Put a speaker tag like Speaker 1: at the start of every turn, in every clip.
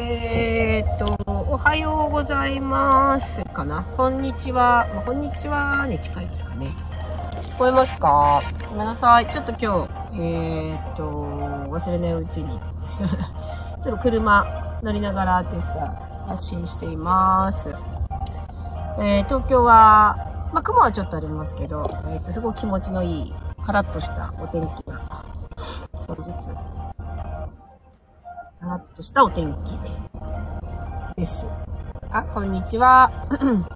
Speaker 1: えー、っと、おはようございますかな。こんにちは。まあ、こんにちはに近いですかね。聞こえますか？ごめんなさい。ちょっと今日、えー、っと、忘れないうちに ちょっと車乗りながらですが、発信しています。えー、東京は、まあ、雲はちょっとありますけど、えー、っと、すごく気持ちのいい、カラッとしたお天気が、としたお天気です。あ、こんにちは。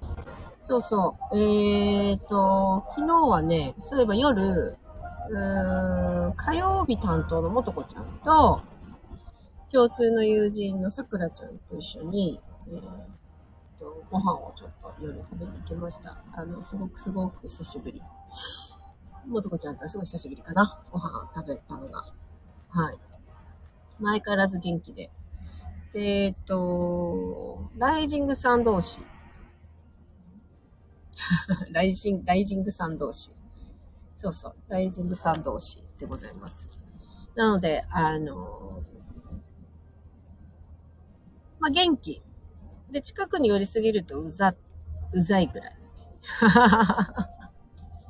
Speaker 1: そうそう。えーと、昨日はね、そういえば夜、うーん、火曜日担当のもとこちゃんと、共通の友人のさくらちゃんと一緒に、えーと、ご飯をちょっと夜食べに行きました。あの、すごくすごく久しぶり。もとこちゃんとはすごい久しぶりかな。ご飯食べたのが。はい。前からず元気で。で、えっと、ライジングさん同士。ライジング、ライジングさん同士。そうそう、ライジングさん同士でございます。なので、あの、まあ、元気。で、近くに寄りすぎるとうざ、うざいぐらい。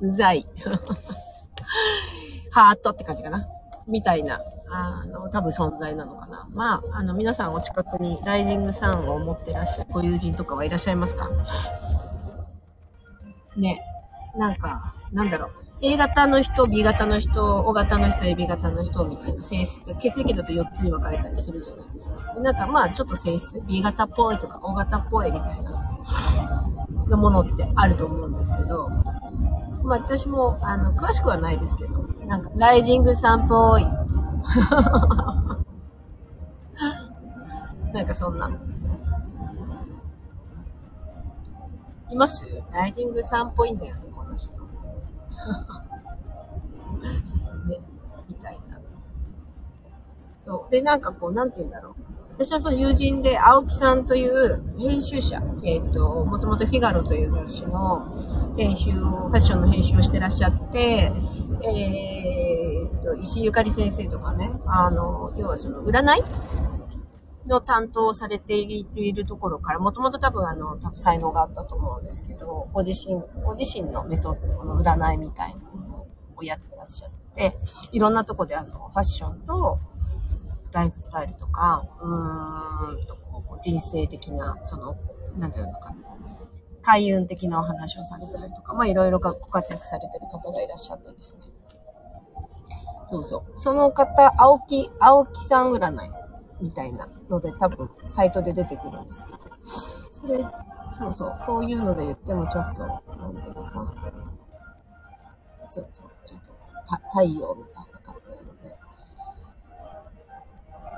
Speaker 1: うざい。ハートって感じかな。みたいなあの、多分存在なのかな。まあ、あの、皆さんお近くにライジングサンを持ってらっしゃるご友人とかはいらっしゃいますか？ね。なんか、なんだろう。A 型の人、B 型の人、O 型の人、AB 型の人みたいな性質、血液だと4つに分かれたりするじゃないですか。でなんかまあちょっと性質、B 型っぽいとか O 型っぽいみたいなのものってあると思うんですけど、まあ私もあの詳しくはないですけど、なんかライジングさんっぽい なんかそんな。います？ライジングさんっぽいんだよね、この人。ね、みたいな。そう。で、なんかこう、なんて言うんだろう。私はその友人で、青木さんという編集者、えっ、ー、と、もともとフィガロという雑誌の編集を、ファッションの編集をしてらっしゃって、えー、と、石井ゆかり先生とかね、あの、要はその、占いの担当されているところから、もともと多分あの、多分才能があったと思うんですけど、ご自身、ご自身のメソッドの占いみたいなのをやってらっしゃって、いろんなとこであの、ファッションと、ライフスタイルとか、うーんとこう、人生的な、その、なんていうのかな、開運的なお話をされたりとか、まあいろいろご活躍されてる方がいらっしゃってですね。そうそう。その方、青木、青木さん占いみたいなので多分サイトで出てくるんですけど、それ、そうそう、そういうので言ってもちょっと、なんていうんですか。そうそう、ちょっとた太陽みたいな感じなので、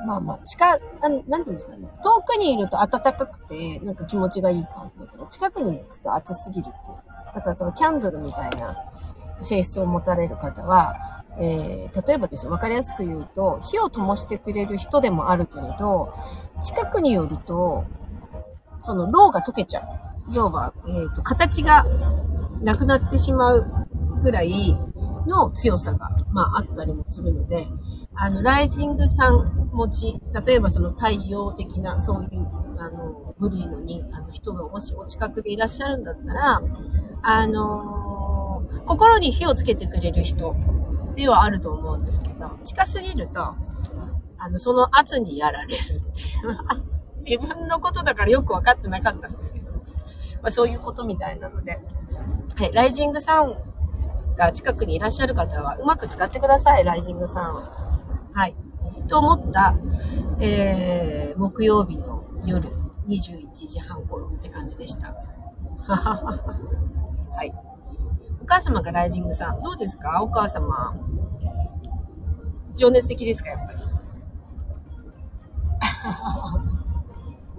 Speaker 1: まあまあ、近、なん、なんていうんですかね。遠くにいると暖かくて、なんか気持ちがいい感じだけど、近くに行くと暑すぎるっていう。だからそのキャンドルみたいな性質を持たれる方は、えー、例えばですよ、わかりやすく言うと、火を灯してくれる人でもあるけれど、近くに寄ると、その、ろうが溶けちゃう。要は、えっ、ー、と、形がなくなってしまうぐらいの強さが、まあ、あったりもするので、あの、ライジングさん持ち、例えばその太陽的な、そういう、あの、グリーのに、あの、人がもしお近くでいらっしゃるんだったら、あのー、心に火をつけてくれる人ではあると思うんですけど、近すぎると、あの、その圧にやられるっていう。自分のことだからよくわかってなかったんですけど、まあ、そういうことみたいなので、はい、ライジングさんが近くにいらっしゃる方は、うまく使ってください、ライジングさんを。はい。と思った、えー、木曜日の夜21時半頃って感じでした。はい。お母様がライジングさん、どうですか？お母様。情熱的ですか？やっぱり。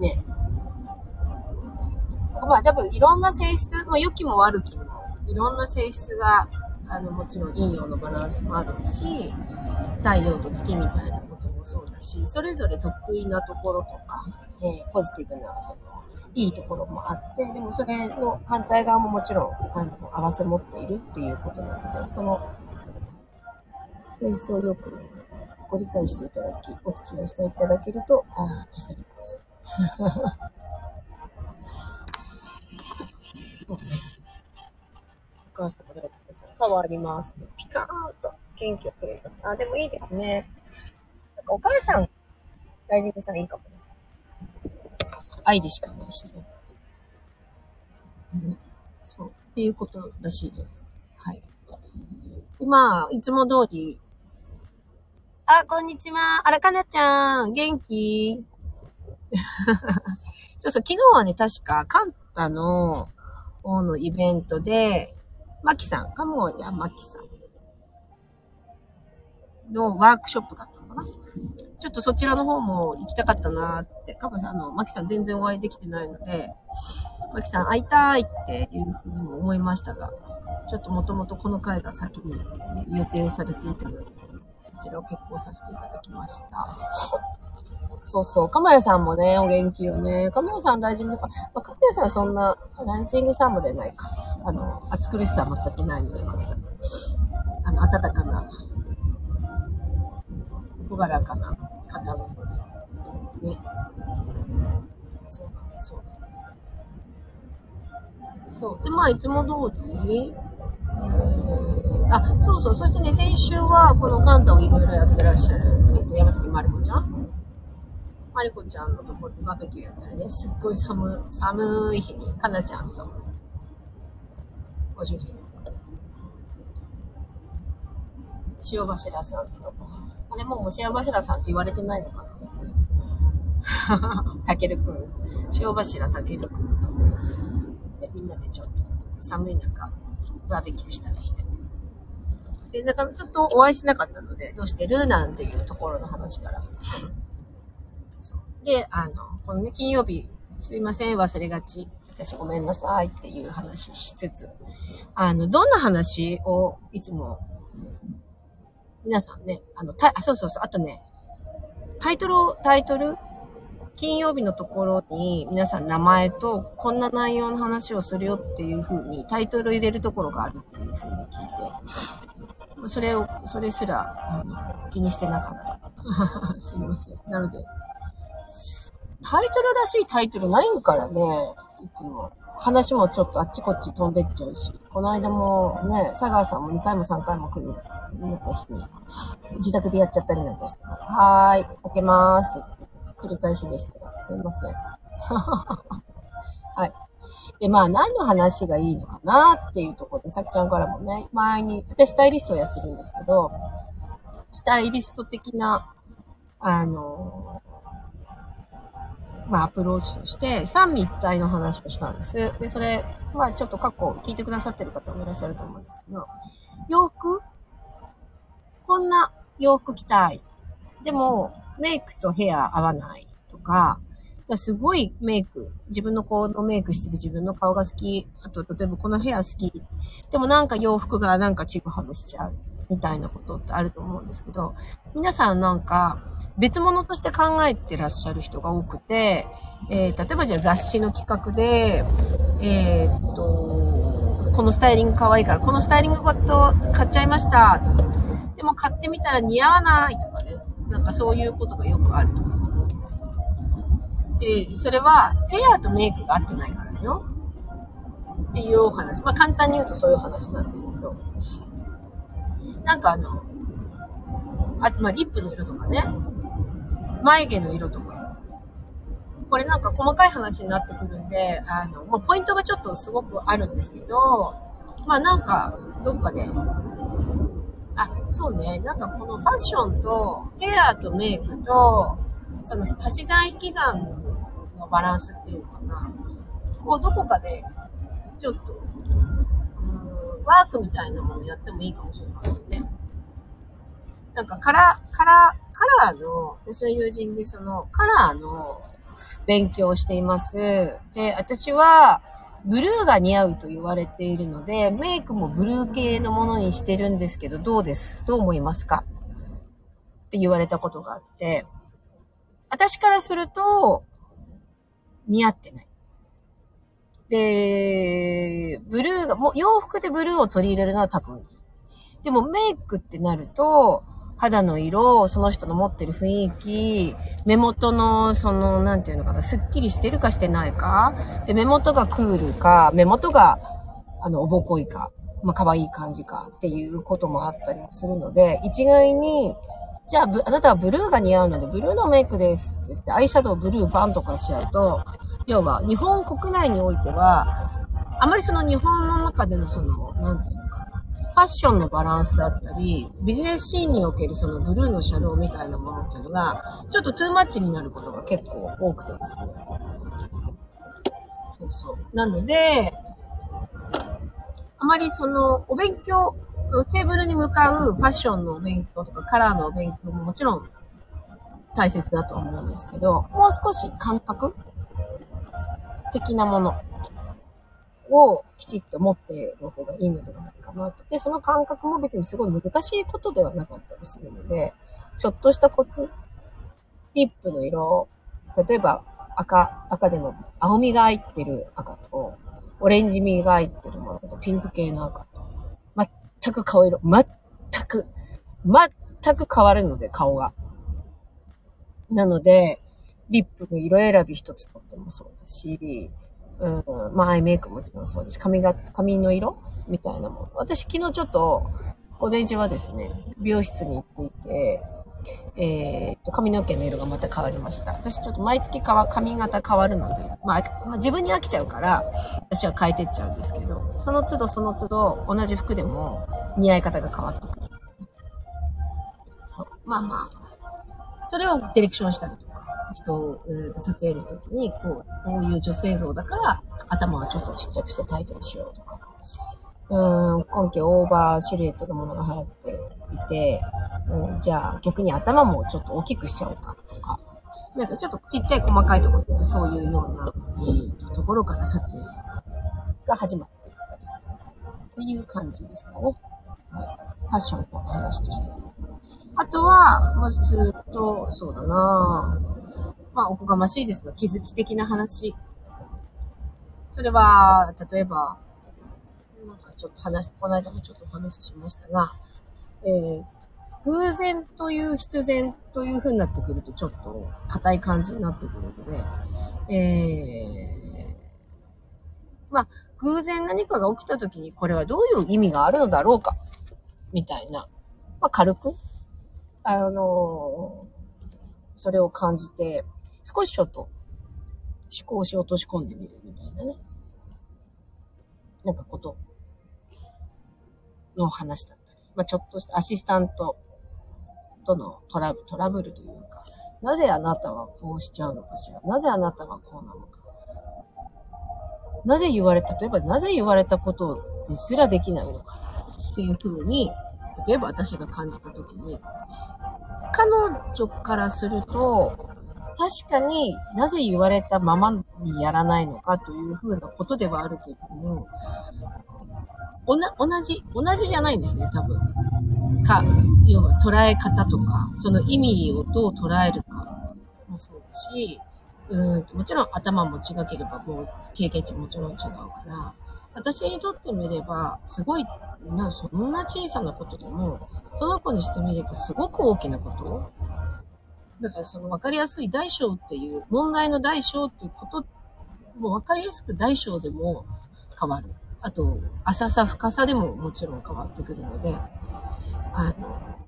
Speaker 1: ね。まあ、多分いろんな性質、まあ、良きも悪きも、いろんな性質があの、もちろん陰陽のバランスもあるし、太陽と月みたいなこともそうだし、それぞれ得意なところとか、えー、ポジティブな、その、いいところもあって、でもそれの反対側ももちろん、あの、合わせ持っているっていうことなので、その、ベースをよくご理解していただき、お付き合いしていただけると、ああ、助かります。そうね。お母さんも出てください。パワーあります。ピカーンと元気をくれます。あ、でもいいですね。なんかお母さん、ライジングさんいいかもです。愛でしかないしね。うん、そう。っていうことらしいです。はい。で、まあ、いつも通り、あ、こんにちは。あらかなちゃん。元気？そうそう、昨日はね、確か、カンタの方のイベントで、マキさん、かもやマキさんのワークショップだったのかな。ちょっとそちらの方も行きたかったなーって、かもさん、あの、マキさん全然お会いできてないので、マキさん会いたいっていうふうにも思いましたが、ちょっともともとこの回が先に予定されていたので、そちらを結婚させていただきました。そうそう。かまやさんもね、お元気よね。かまやさんライジングか。まあ、かまやさんはそんな、ランチングさんもでないか。あの、暑苦しさは全くないので、マキさん。あの、暖かな、朗らかな方なので。ね。そうなんです、そうなんです。そう。で、まあ、いつも通り、えー、あ、そうそう。そしてね、先週は、このカンタをいろいろやってらっしゃる、えっ、と、山崎まる子ちゃんまりこちゃんのところでバーベキューやったらね、すっごい寒、寒い日に、かなちゃんと、ご主人と、塩柱さんと、あれもう塩柱さんって言われてないのかな？たけるくん、塩柱たけるくんと、で、みんなでちょっと寒い中、バーベキューしたりして。で、だからちょっとお会いしなかったので、どうしてるなんていうところの話から。で、あの、このね、金曜日、すいません、忘れがち。私ごめんなさいっていう話しつつ、あの、どんな話をいつも、皆さんね、あの、た、あ、そうそうそう、あとね、タイトルを、タイトル？金曜日のところに皆さん名前とこんな内容の話をするよっていう風にタイトル入れるところがあるっていう風に聞いて、それを、それすら、あの、気にしてなかった。すいません。なので、タイトルらしいタイトルないんからね、いつも。話もちょっとあっちこっち飛んでっちゃうし。この間もね、佐川さんも2回も3回も来る、なんか日に、自宅でやっちゃったりなんかしてから、はーい、開けまーす。繰り返しでしたが、すいません。はい。で、まあ、何の話がいいのかなっていうところで、さきちゃんからもね、前に、私スタイリストをやってるんですけど、スタイリスト的な、あの、まあ、アプローチとして、三位一体の話をしたんです。で、それ、まあ、ちょっと過去聞いてくださってる方もいらっしゃると思うんですけど、洋服こんな洋服着たい。でも、メイクとヘア合わないとか、じゃすごいメイク、自分のこのメイクしてる自分の顔が好き、あと例えばこのヘア好き、でもなんか洋服がなんかちぐはぐしちゃう、みたいなことってあると思うんですけど、皆さんなんか別物として考えてらっしゃる人が多くて、えー、例えばじゃあ雑誌の企画で、えー、っと、このスタイリング可愛いから、このスタイリング買っちゃいました。でも買ってみたら似合わないとかね。なんかそういうことがよくあるとか。で、それはヘアとメイクが合ってないからだよ。っていうお話。まあ簡単に言うとそういう話なんですけど。なんかあの、あとまあリップの色とかね。眉毛の色とか。これなんか細かい話になってくるんで、あの、まあ、ポイントがちょっとすごくあるんですけど、まあなんか、どっかで、あ、そうね。なんかこのファッションとヘアとメイクと、その足し算引き算のバランスっていうのかな。こうどこかで、ちょっと、うん、ワークみたいなものやってもいいかもしれませんね。なんかカラ、カラ、カラーの、私の友人でそのカラーの勉強をしています。で、私は、ブルーが似合うと言われているので、メイクもブルー系のものにしてるんですけど、どうです？どう思いますか？って言われたことがあって、私からすると、似合ってない。で、ブルーが、もう洋服でブルーを取り入れるのは多分いい。でもメイクってなると、肌の色、その人の持ってる雰囲気、目元の、その、なんていうのかな、スッキリしてるかしてないか、で、目元がクールか、目元が、あの、おぼこいか、まあ、可愛い感じかっていうこともあったりもするので、一概に、じゃあ、あなたはブルーが似合うので、ブルーのメイクですって言って、アイシャドウブルーバンとかしちゃうと、要は、日本国内においては、あまりその日本の中でのその、なんていうの、ファッションのバランスだったり、ビジネスシーンにおけるそのブルーのシャドウみたいなものっていうのが、ちょっとトゥーマッチになることが結構多くてですね。そうそう。なので、あまりその、お勉強、テーブルに向かうファッションのお勉強とかカラーのお勉強ももちろん大切だと思うんですけど、もう少し感覚的なものをきちっと持っている方がいいのではないかなと。で、その感覚も別にすごい難しいことではなかったりするので、ちょっとしたコツ、リップの色、例えば赤、赤でも青みが入ってる赤と、オレンジみが入ってるものと、ピンク系の赤と、全く顔色、全く、全く変わるので、顔が。なので、リップの色選び一つとってもそうだし、うん、まあ、アイメイクもちろんそうです、髪が、髪の色みたいなもの。私昨日ちょっと、午前中はですね、美容室に行っていて、えー、っと、髪の毛の色がまた変わりました。私ちょっと毎月かわ髪型変わるので、まあ、まあ、自分に飽きちゃうから、私は変えてっちゃうんですけど、その都度その都度、同じ服でも似合い方が変わってくる。そう。まあまあ、それをディレクションしたりとか。人を、撮影の時に、こう、こういう女性像だから、頭をちょっとちっちゃくしてタイトルしようとか。うん、今季オーバーシルエットのものが流行っていて、うん、じゃあ逆に頭もちょっと大きくしちゃおうかとか。なんかちょっとちっちゃい細かいところってそういうような、え、ところから撮影が始まっていったり。っていう感じですかね。はい。ファッションの話としては。あとは、まずずっと、そうだなまあ、おこがましいですが、気づき的な話。それは、例えば、なんかちょっと話、この間もちょっとお話ししましたが、えー、偶然という必然という風になってくると、ちょっと硬い感じになってくるので、えー、まあ、偶然何かが起きた時にこれはどういう意味があるのだろうか、みたいな、まあ、軽く、あの、それを感じて、少しちょっと思考し落とし込んでみるみたいなね。なんかことの話だったり。まあ、ちょっとしたアシスタントとのトラブトラブルというか、なぜあなたはこうしちゃうのかしら？なぜあなたはこうなのか？なぜ言われ、例えばなぜ言われたことですらできないのかっていうふうに、例えば私が感じたときに、彼女からすると、確かになぜ言われたままにやらないのかというふうなことではあるけれども、おな、同じ、同じじゃないんですね、多分。か、要は捉え方とか、その意味をどう捉えるかもそうだし、うんもちろん頭も違ければ、もう経験値もちろん違うから、私にとってみれば、すごい、な、そんな小さなことでも、その子にしてみればすごく大きなことだからその分かりやすい大小っていう、問題の大小っていうこと、も分かりやすく大小でも変わる。あと、浅さ、深さでももちろん変わってくるので、あの、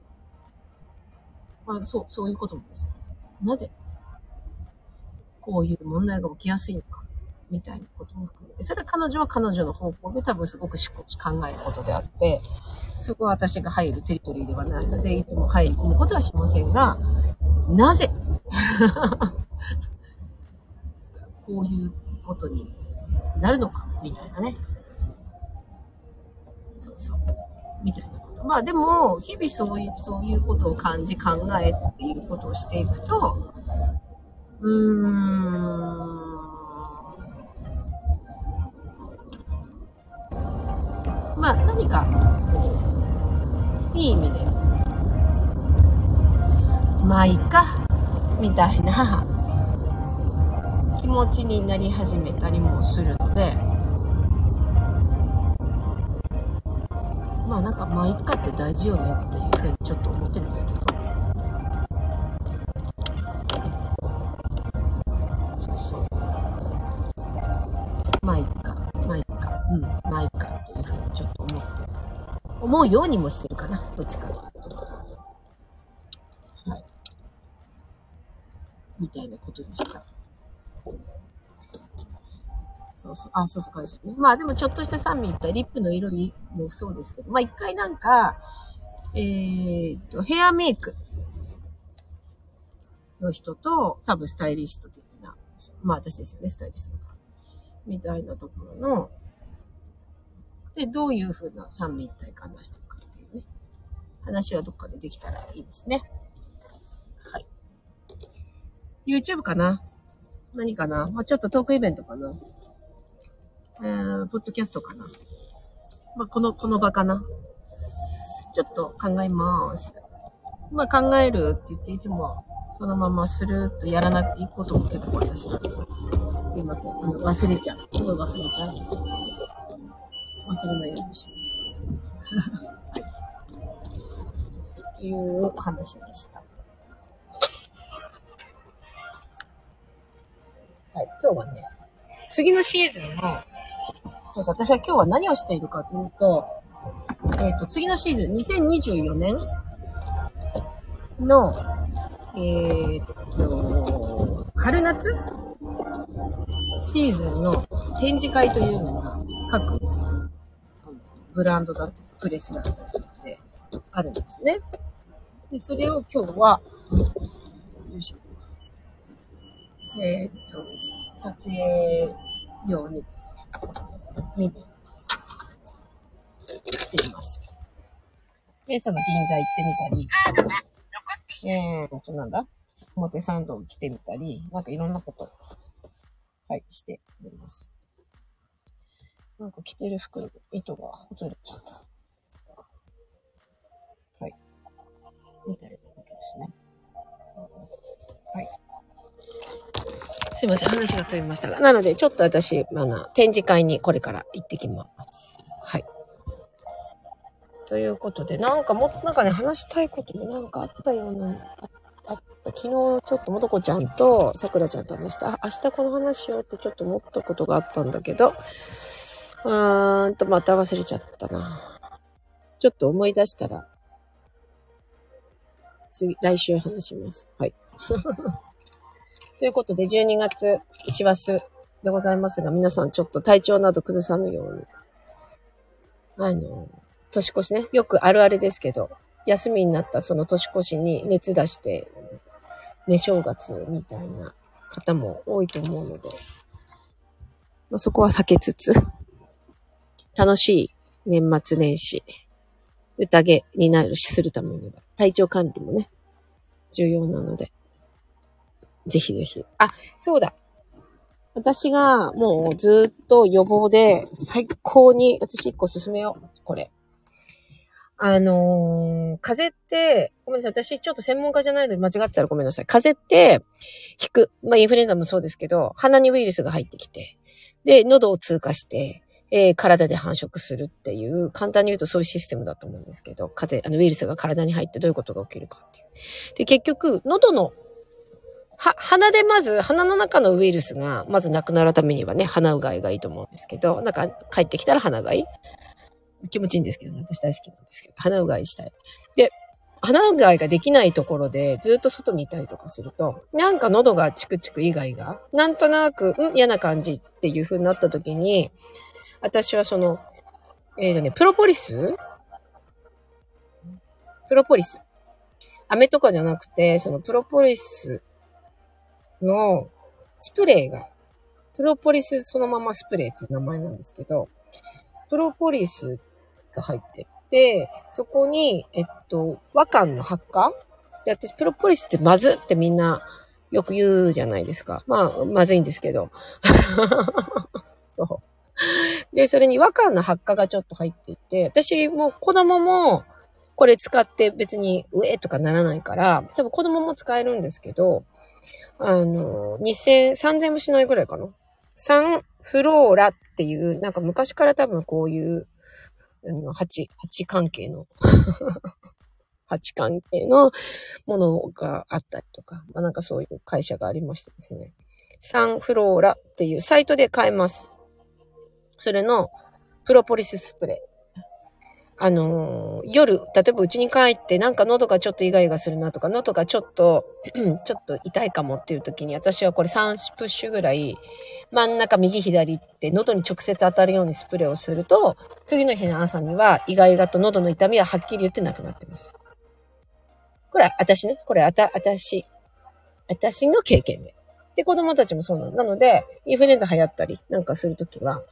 Speaker 1: まあ、そう、そういうこともですよ。なぜ、こういう問題が起きやすいのか、みたいなことも含めて、それは彼女は彼女の方向で多分すごくしこち考えることであって、そこは私が入るテリトリーではないので、いつも入り込むことはしませんが、なぜ こういうことになるのか、みたいなね。そうそう。みたいなこと。まあでも、日々そういう、そういうことを感じ、考えっていうことをしていくと、うーん、まあ何か、いい意味で、まあいいか、みたいな。気持ちになり始めたりもするので、まあなんかまあいっかって大事よねっていうふうにちょっと思ってるんですけど。思うようにもしてるかな、どっちかというと。はい。みたいなことでした。そうそう。あ、そうそう、感じね。まあでもちょっとした酸味いったリップの色もそうですけど、まあ一回なんか、えー、っと、ヘアメイクの人と、多分スタイリスト的な、まあ私ですよね、スタイリストが。みたいなところの、で、どういう風な三位一体感出してるかっていうね、話はどっかでできたらいいですね。はい。YouTube かな？何かな？まあちょっとトークイベントかな？えー、ポッドキャストかな？まあ、この、この場かな？ちょっと考えます。まあ、考えるって言っていつも、そのままするっとやらなくていいことも結構私、すいません。あの、忘れちゃう。すごい忘れちゃう。忘れないようにします。はい。いう話でした。はい。今日はね、次のシーズンのそうそう、私は今日は何をしているかというと、えっ、ー、と、次のシーズン、2024年の、えっ、ー、と、春夏シーズンの展示会というのが各ブランドだったり、プレスだったりとかであるんですね。で、それを今日は、よいしょ。えっ、と、撮影用にですね、見に来ています。で、その銀座行ってみたり、えーと、なんだ？表参道来てみたり、なんかいろんなこと、はい、しております。なんか着てる服、糸がほれちゃった。はい。みたいなことですね。はい。すいません、話が飛びましたが。なので、ちょっと私、まあ、展示会にこれから行ってきます。はい。ということで、なんかも、なんかね、話したいこともなんかあったような、あった。昨日、ちょっともとこちゃんとさくらちゃんと話した。明日この話しようってちょっと思ったことがあったんだけど、うーんと、また忘れちゃったな。ちょっと思い出したら、次、来週話します。はい。ということで、12月、師走でございますが、皆さんちょっと体調など崩さぬように。あの、年越しね、よくあるあるですけど、休みになったその年越しに熱出して、寝正月みたいな方も多いと思うので、まあ、そこは避けつつ、楽しい年末年始、宴になるしするためには、体調管理もね、重要なので、ぜひぜひ。あ、そうだ。私がもうずっと予防で最高に、私一個進めよう。これ。あのー、風邪って、ごめんなさい。私ちょっと専門家じゃないので間違ってたらごめんなさい。風邪って、引く。まあ、インフルエンザもそうですけど、鼻にウイルスが入ってきて、で、喉を通過して、えー、体で繁殖するっていう、簡単に言うとそういうシステムだと思うんですけど、風邪、あのウイルスが体に入ってどういうことが起きるかっていう。で、結局、喉のは、鼻でまず、鼻の中のウイルスが、まずなくなるためにはね、鼻うがいがいいと思うんですけど、なんか帰ってきたら鼻うがい気持ちいいんですけどね、私大好きなんですけど、鼻うがいしたい。で、鼻うがいができないところでずっと外にいたりとかすると、なんか喉がチクチク以外が、なんとなく、ん嫌な感じっていう風になった時に、私はその、えっ、ー、とね、プロポリス？プロポリス。飴とかじゃなくて、そのプロポリスのスプレーが、プロポリスそのままスプレーっていう名前なんですけど、プロポリスが入ってて、そこに、えっと、和漢の発火で、私、プロポリスってまずってみんなよく言うじゃないですか。まあ、まずいんですけど。そう。で、それに和漢の発火がちょっと入っていて、私も子供もこれ使って別に上とかならないから、多分子供も使えるんですけど、あの、2000、3000もしないぐらいかな。サンフローラっていう、なんか昔から多分こういう、あの、蜂、蜂関係の 8関係のものがあったりとか、まあなんかそういう会社がありましてですね。サンフローラっていうサイトで買えます。それのプロポリススプレー。あのー、夜、例えば家に帰ってなんか喉がちょっとイガイガするなとか、喉がちょっと、ちょっと痛いかもっていう時に、私はこれ3プッシュぐらい、真ん中右左って喉に直接当たるようにスプレーをすると、次の日の朝にはイガイガと喉の痛みははっきり言ってなくなってます。これ、私ね、これ、あた、私、私の経験で。で、子供たちもそうなの。なので、インフルエンザ流行ったりなんかするときは、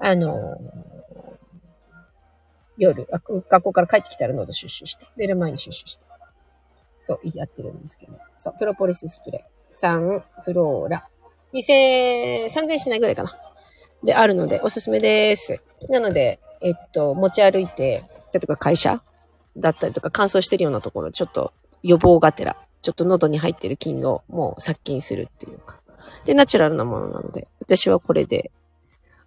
Speaker 1: あの夜、学校から帰ってきたら喉シュして、出る前にシュして。そう、やってるんですけど。そう、プロポリススプレー。サンフローラ。2000、3000しないぐらいかな。で、あるので、おすすめです。なので、えっと、持ち歩いて、例えば会社だったりとか乾燥してるようなところ、ちょっと予防がてら、ちょっと喉に入ってる菌をもう殺菌するっていうか。で、ナチュラルなものなので、私はこれで、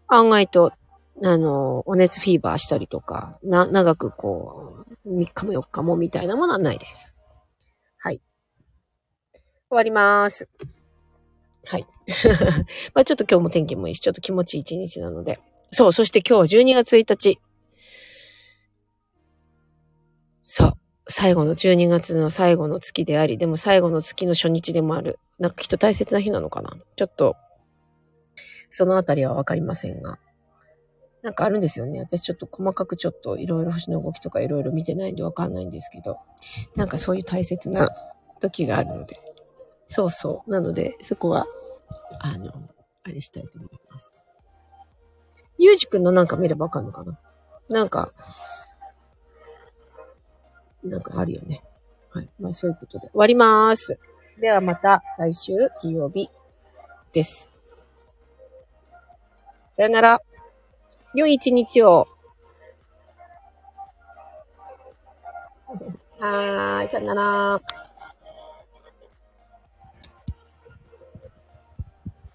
Speaker 1: 案外とあの、お熱フィーバーしたりとか、な、長くこう、3日も4日もみたいなものはないです。はい。終わります。はい。まあちょっと今日も天気もいいし、ちょっと気持ちいい一日なので。そう、そして今日12月1日。そう。最後の12月の最後の月であり、でも最後の月の初日でもある。なんかきっと大切な日なのかな。ちょっと、そのあたりはわかりませんが。なんかあるんですよね。私ちょっと細かくちょっといろいろ星の動きとかいろいろ見てないんでわかんないんですけど、なんかそういう大切な時があるので。そうそう。なので、そこは、あの、あれしたいと思います。ゆうじくんのなんか見ればわかんのかな？なんか、なんかあるよね。はい。まあそういうことで終わりまーす。ではまた来週金曜日です。さよなら。良い一日を。はーい、さよなら。